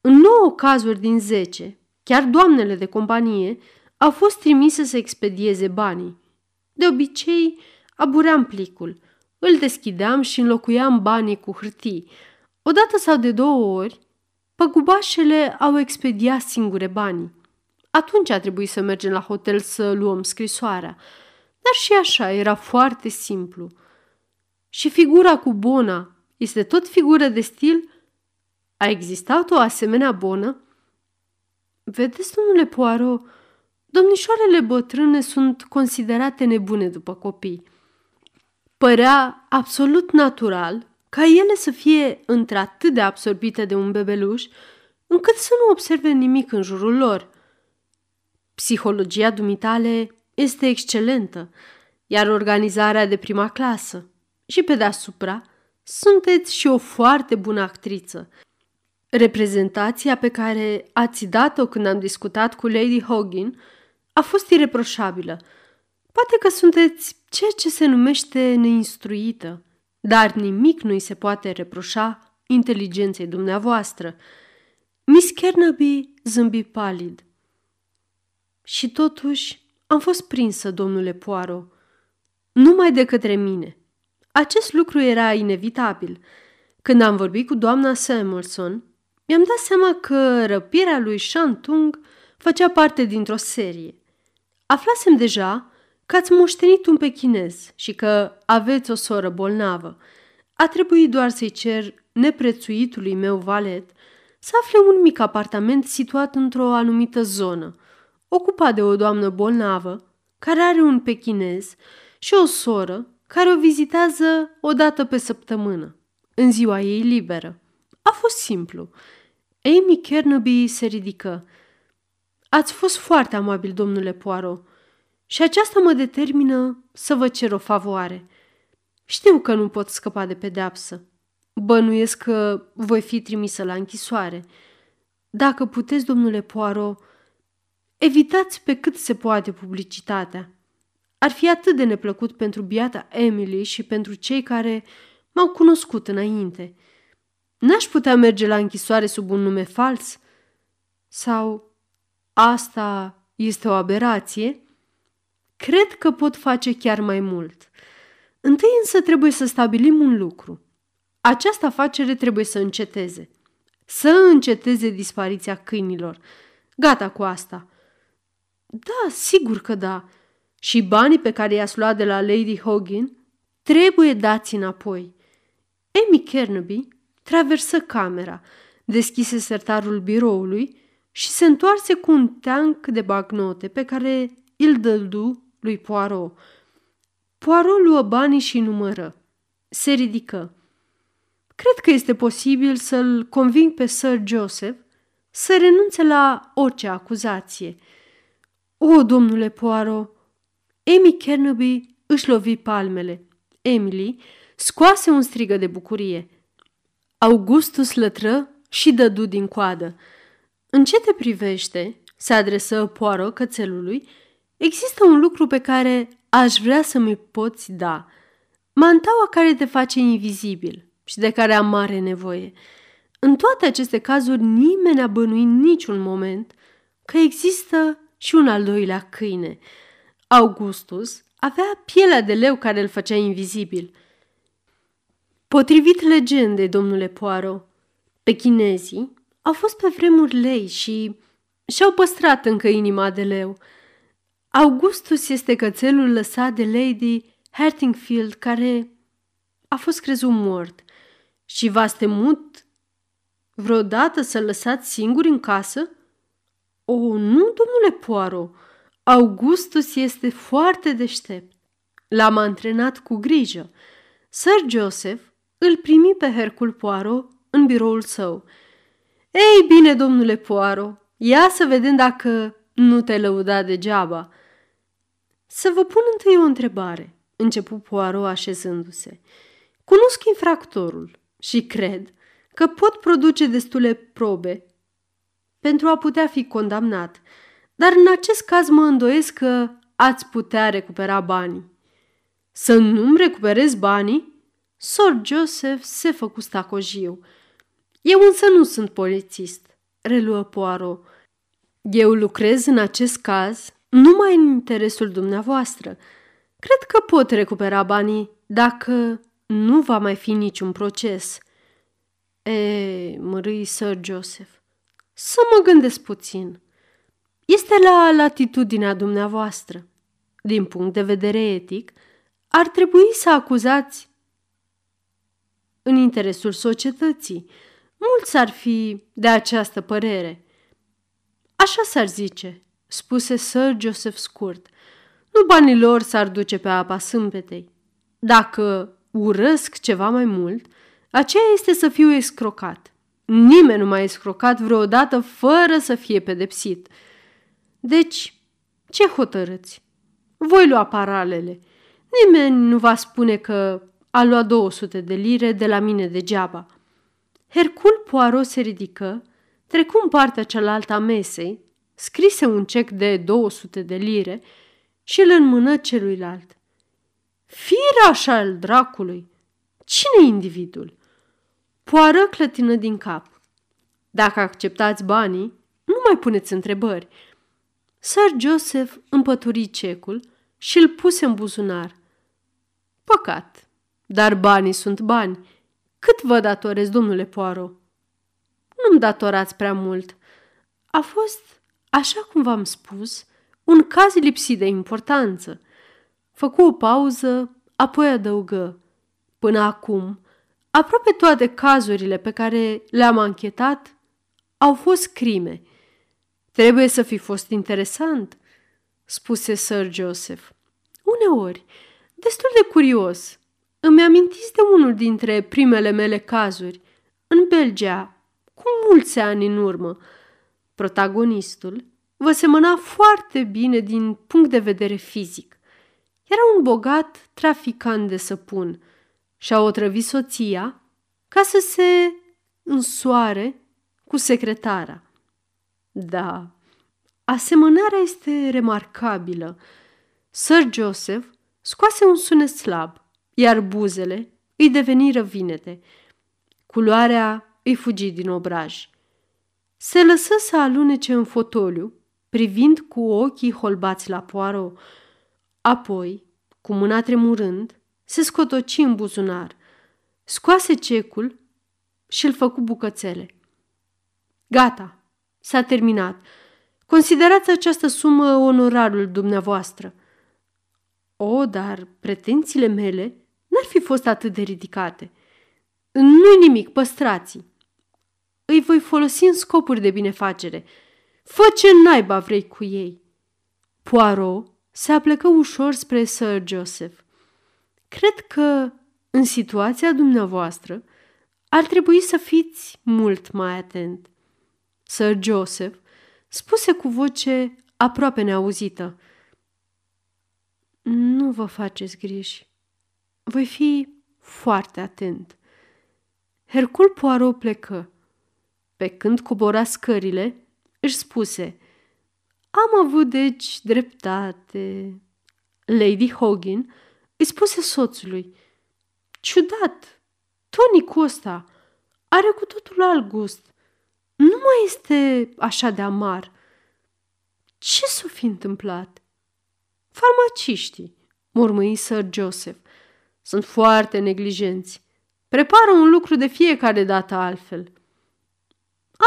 În nouă cazuri din zece, chiar doamnele de companie au fost trimise să expedieze banii. De obicei, abuream plicul, îl deschideam și înlocuiam banii cu hârtii. Odată sau de două ori, păgubașele au expediat singure banii. Atunci a trebuit să mergem la hotel să luăm scrisoarea. Dar și așa era foarte simplu. Și figura cu bona este tot figură de stil? A existat o asemenea bonă? Vedeți, domnule Poirot, domnișoarele bătrâne sunt considerate nebune după copii. Părea absolut natural ca ele să fie într-atât de absorbite de un bebeluș, încât să nu observe nimic în jurul lor. Psihologia dumitale este excelentă, iar organizarea de prima clasă. Și pe deasupra, sunteți și o foarte bună actriță. Reprezentația pe care ați dat-o când am discutat cu Lady Hoggin a fost ireproșabilă. Poate că sunteți ceea ce se numește neinstruită, dar nimic nu-i se poate reproșa inteligenței dumneavoastră. Miss Kernaby zâmbi palid. Și totuși am fost prinsă, domnule Poirot, numai de către mine. Acest lucru era inevitabil. Când am vorbit cu doamna Samuelson, mi-am dat seama că răpirea lui Shantung făcea parte dintr-o serie. Aflasem deja că ați moștenit un pechinez și că aveți o soră bolnavă. A trebuit doar să-i cer neprețuitului meu valet să afle un mic apartament situat într-o anumită zonă, ocupat de o doamnă bolnavă care are un pechinez și o soră care o vizitează o dată pe săptămână, în ziua ei liberă. A fost simplu. Amy Kernaby se ridică. Ați fost foarte amabil, domnule Poirot, și aceasta mă determină să vă cer o favoare. Știu că nu pot scăpa de pedeapsă. Bănuiesc că voi fi trimisă la închisoare. Dacă puteți, domnule Poirot, evitați pe cât se poate publicitatea. Ar fi atât de neplăcut pentru biata Emily și pentru cei care m-au cunoscut înainte. N-aș putea merge la închisoare sub un nume fals? Sau asta este o aberație? Cred că pot face chiar mai mult. Întâi însă trebuie să stabilim un lucru. Această afacere trebuie să înceteze. Să înceteze dispariția câinilor. Gata cu asta. Da, sigur că da. Și banii pe care i-ați luat de la Lady Hoggin trebuie dați înapoi. Amy Kernaby traversă camera, deschise sertarul biroului și se întoarse cu un teanc de bagnote pe care îl dădu lui Poirot. Poirot luă banii și numără. Se ridică. Cred că este posibil să-l conving pe Sir Joseph să renunțe la orice acuzație. O, domnule Poirot, Amy Kernaby își lovi palmele. Emily scoase un strigă de bucurie. Augustus lătră și dădu din coadă. În ce te privește, se adresă Poirot cățelului, există un lucru pe care aș vrea să mi poți da. Mantaua care te face invizibil și de care am mare nevoie. În toate aceste cazuri, nimeni n-a bănuit niciun moment că există și un al doilea câine. Augustus avea pielea de leu care îl făcea invizibil. Potrivit legendei, domnule Poirot, chinezii au fost pe vremuri lei și și-au păstrat încă inima de leu. Augustus este cățelul lăsat de Lady Hertingfield, care a fost crezut mort. Și v-ați temut vreodată să-l lăsați singur în casă? O, nu, domnule Poirot, Augustus este foarte deștept. L-am antrenat cu grijă. Sir Joseph îl primi pe Hercul Poirot în biroul său. Ei bine, domnule Poirot, ia să vedem dacă nu te lăuda degeaba. Să vă pun întâi o întrebare, începu Poirot așezându-se. Cunosc infractorul și cred că pot produce destule probe pentru a putea fi condamnat, dar în acest caz mă îndoiesc că ați putea recupera banii. Să nu-mi recuperez banii? Sor Joseph se făcu stacojiu. Eu însă nu sunt polițist, reluă Poirot. Eu lucrez în acest caz numai în interesul dumneavoastră. Cred că pot recupera banii dacă nu va mai fi niciun proces. E, mărâi Sir Joseph, să mă gândesc puțin. Este la latitudinea dumneavoastră. Din punct de vedere etic, ar trebui să acuzați în interesul societății. Mulți ar fi de această părere. Așa s-ar zice, spuse Sir Joseph scurt. Nu banii lor s-ar duce pe apa sâmbetei. Dacă urăsc ceva mai mult, Aceea este să fiu escrocat. Nimeni nu m-a escrocat vreodată fără să fie pedepsit. Deci, ce hotărâți? Voi lua paralele. Nimeni nu va spune că a luat 200 de lire de la mine degeaba. Hercul Poirot se ridică, trecu în partea cealaltă a mesei, scrise un cec de 200 de lire și îl înmână celuilalt. Firaș al dracului! Cine e individul? Poară clătină din cap. Dacă acceptați banii, nu mai puneți întrebări. Sir Joseph împături cecul și îl puse în buzunar. Păcat, dar banii sunt bani. Cât vă datorez, domnule Poirot? Nu-mi datorați prea mult. A fost, așa cum v-am spus, un caz lipsit de importanță. Făcu o pauză, apoi adăugă. Până acum, aproape toate cazurile pe care le-am anchetat au fost crime. Trebuie să fi fost interesant, spuse Sir Joseph. Uneori, destul de curios. Îmi amintiți de unul dintre primele mele cazuri, în Belgia, cu mulți ani în urmă. Protagonistul vă semăna foarte bine din punct de vedere fizic. Era un bogat traficant de săpun și-a otrăvit soția ca să se însoare cu secretara. Da, asemănarea este remarcabilă. Sir Joseph scoase un sunet slab, iar buzele îi deveniră vinete. Culoarea îi fugi din obraj. Se lăsă să alunece în fotoliu, privind cu ochii holbați la poaro. Apoi, cu mâna tremurând, se scotoci în buzunar, scoase cecul și îl făcu bucățele. Gata, s-a terminat. Considerați această sumă onorarul dumneavoastră. O, dar pretențiile mele n-ar fi fost atât de ridicate. Nu-i nimic, păstrați Îi voi folosi în scopuri de binefacere. Fă ce naiba vrei cu ei. Poirot se aplecă ușor spre Sir Joseph. Cred că, în situația dumneavoastră, ar trebui să fiți mult mai atent. Sir Joseph spuse cu voce aproape neauzită. Nu vă faceți griji. Voi fi foarte atent. Hercul Poirot plecă. Pe când cobora scările, își spuse Am avut deci dreptate. Lady Hogan îi spuse soțului Ciudat, tonicul ăsta are cu totul alt gust. Nu mai este așa de amar. Ce s-o fi întâmplat? Farmaciștii, mormăi Sir Joseph, sunt foarte neglijenți. Prepară un lucru de fiecare dată altfel.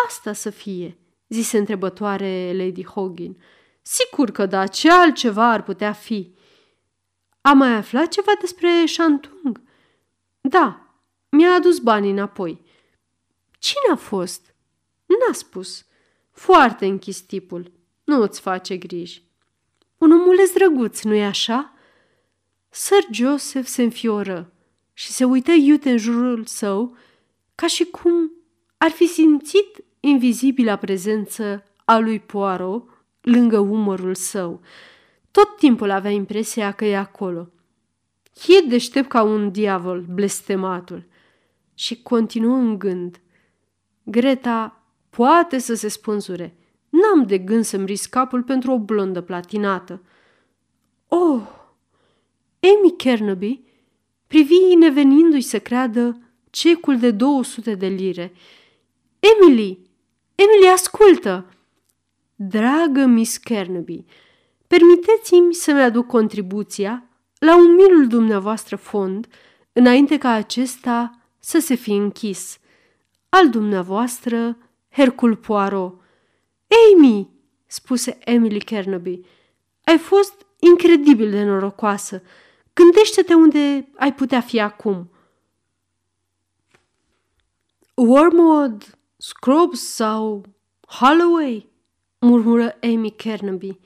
Asta să fie, zise întrebătoare Lady Hogan. Sigur că da, ce altceva ar putea fi? A mai aflat ceva despre Shantung? Da, mi-a adus banii înapoi. Cine a fost? N-a spus. Foarte închis tipul. Nu îți face griji. Un omuleț drăguț, nu-i așa? Sir Joseph se înfioră și se uită iute în jurul său ca și cum ar fi simțit invizibila prezență a lui Poirot lângă umărul său. Tot timpul avea impresia că e acolo. E deștept ca un diavol, blestematul. Și continuă în gând. Greta poate să se spânzure. N-am de gând să-mi risc capul pentru o blondă platinată. Oh! Amy Kernaby privi nevenindu-i să creadă cecul de 200 de lire. Emily! Emily, ascultă! Dragă Miss Kernaby, permiteți-mi să-mi aduc contribuția la umilul dumneavoastră fond, înainte ca acesta să se fi închis. Al dumneavoastră, Hercul Poirot. Amy, spuse Emily Kernaby, ai fost incredibil de norocoasă. Gândește-te unde ai putea fi acum. Wormwood, Scrubs sau Holloway? murmură Amy Kernaby.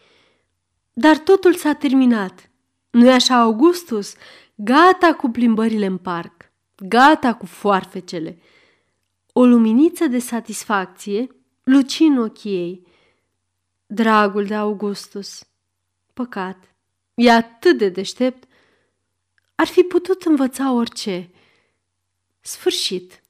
Dar totul s-a terminat. Nu-i așa, Augustus? Gata cu plimbările în parc. gata cu foarfecele. O luminiță de satisfacție luci în ochii ei. Dragul de Augustus, păcat, e atât de deștept, ar fi putut învăța orice. Sfârșit.